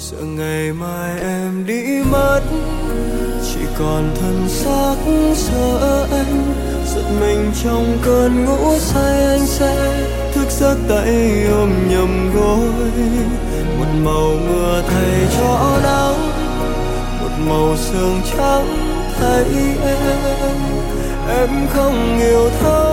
sợ ngày mai em đi mất, chỉ còn thân xác sợ anh giật mình trong cơn ngủ say anh sẽ thức giấc tay ôm nhầm gối. Một màu mưa thay cho nắng, một màu sương trắng thay em. Em không yêu thấu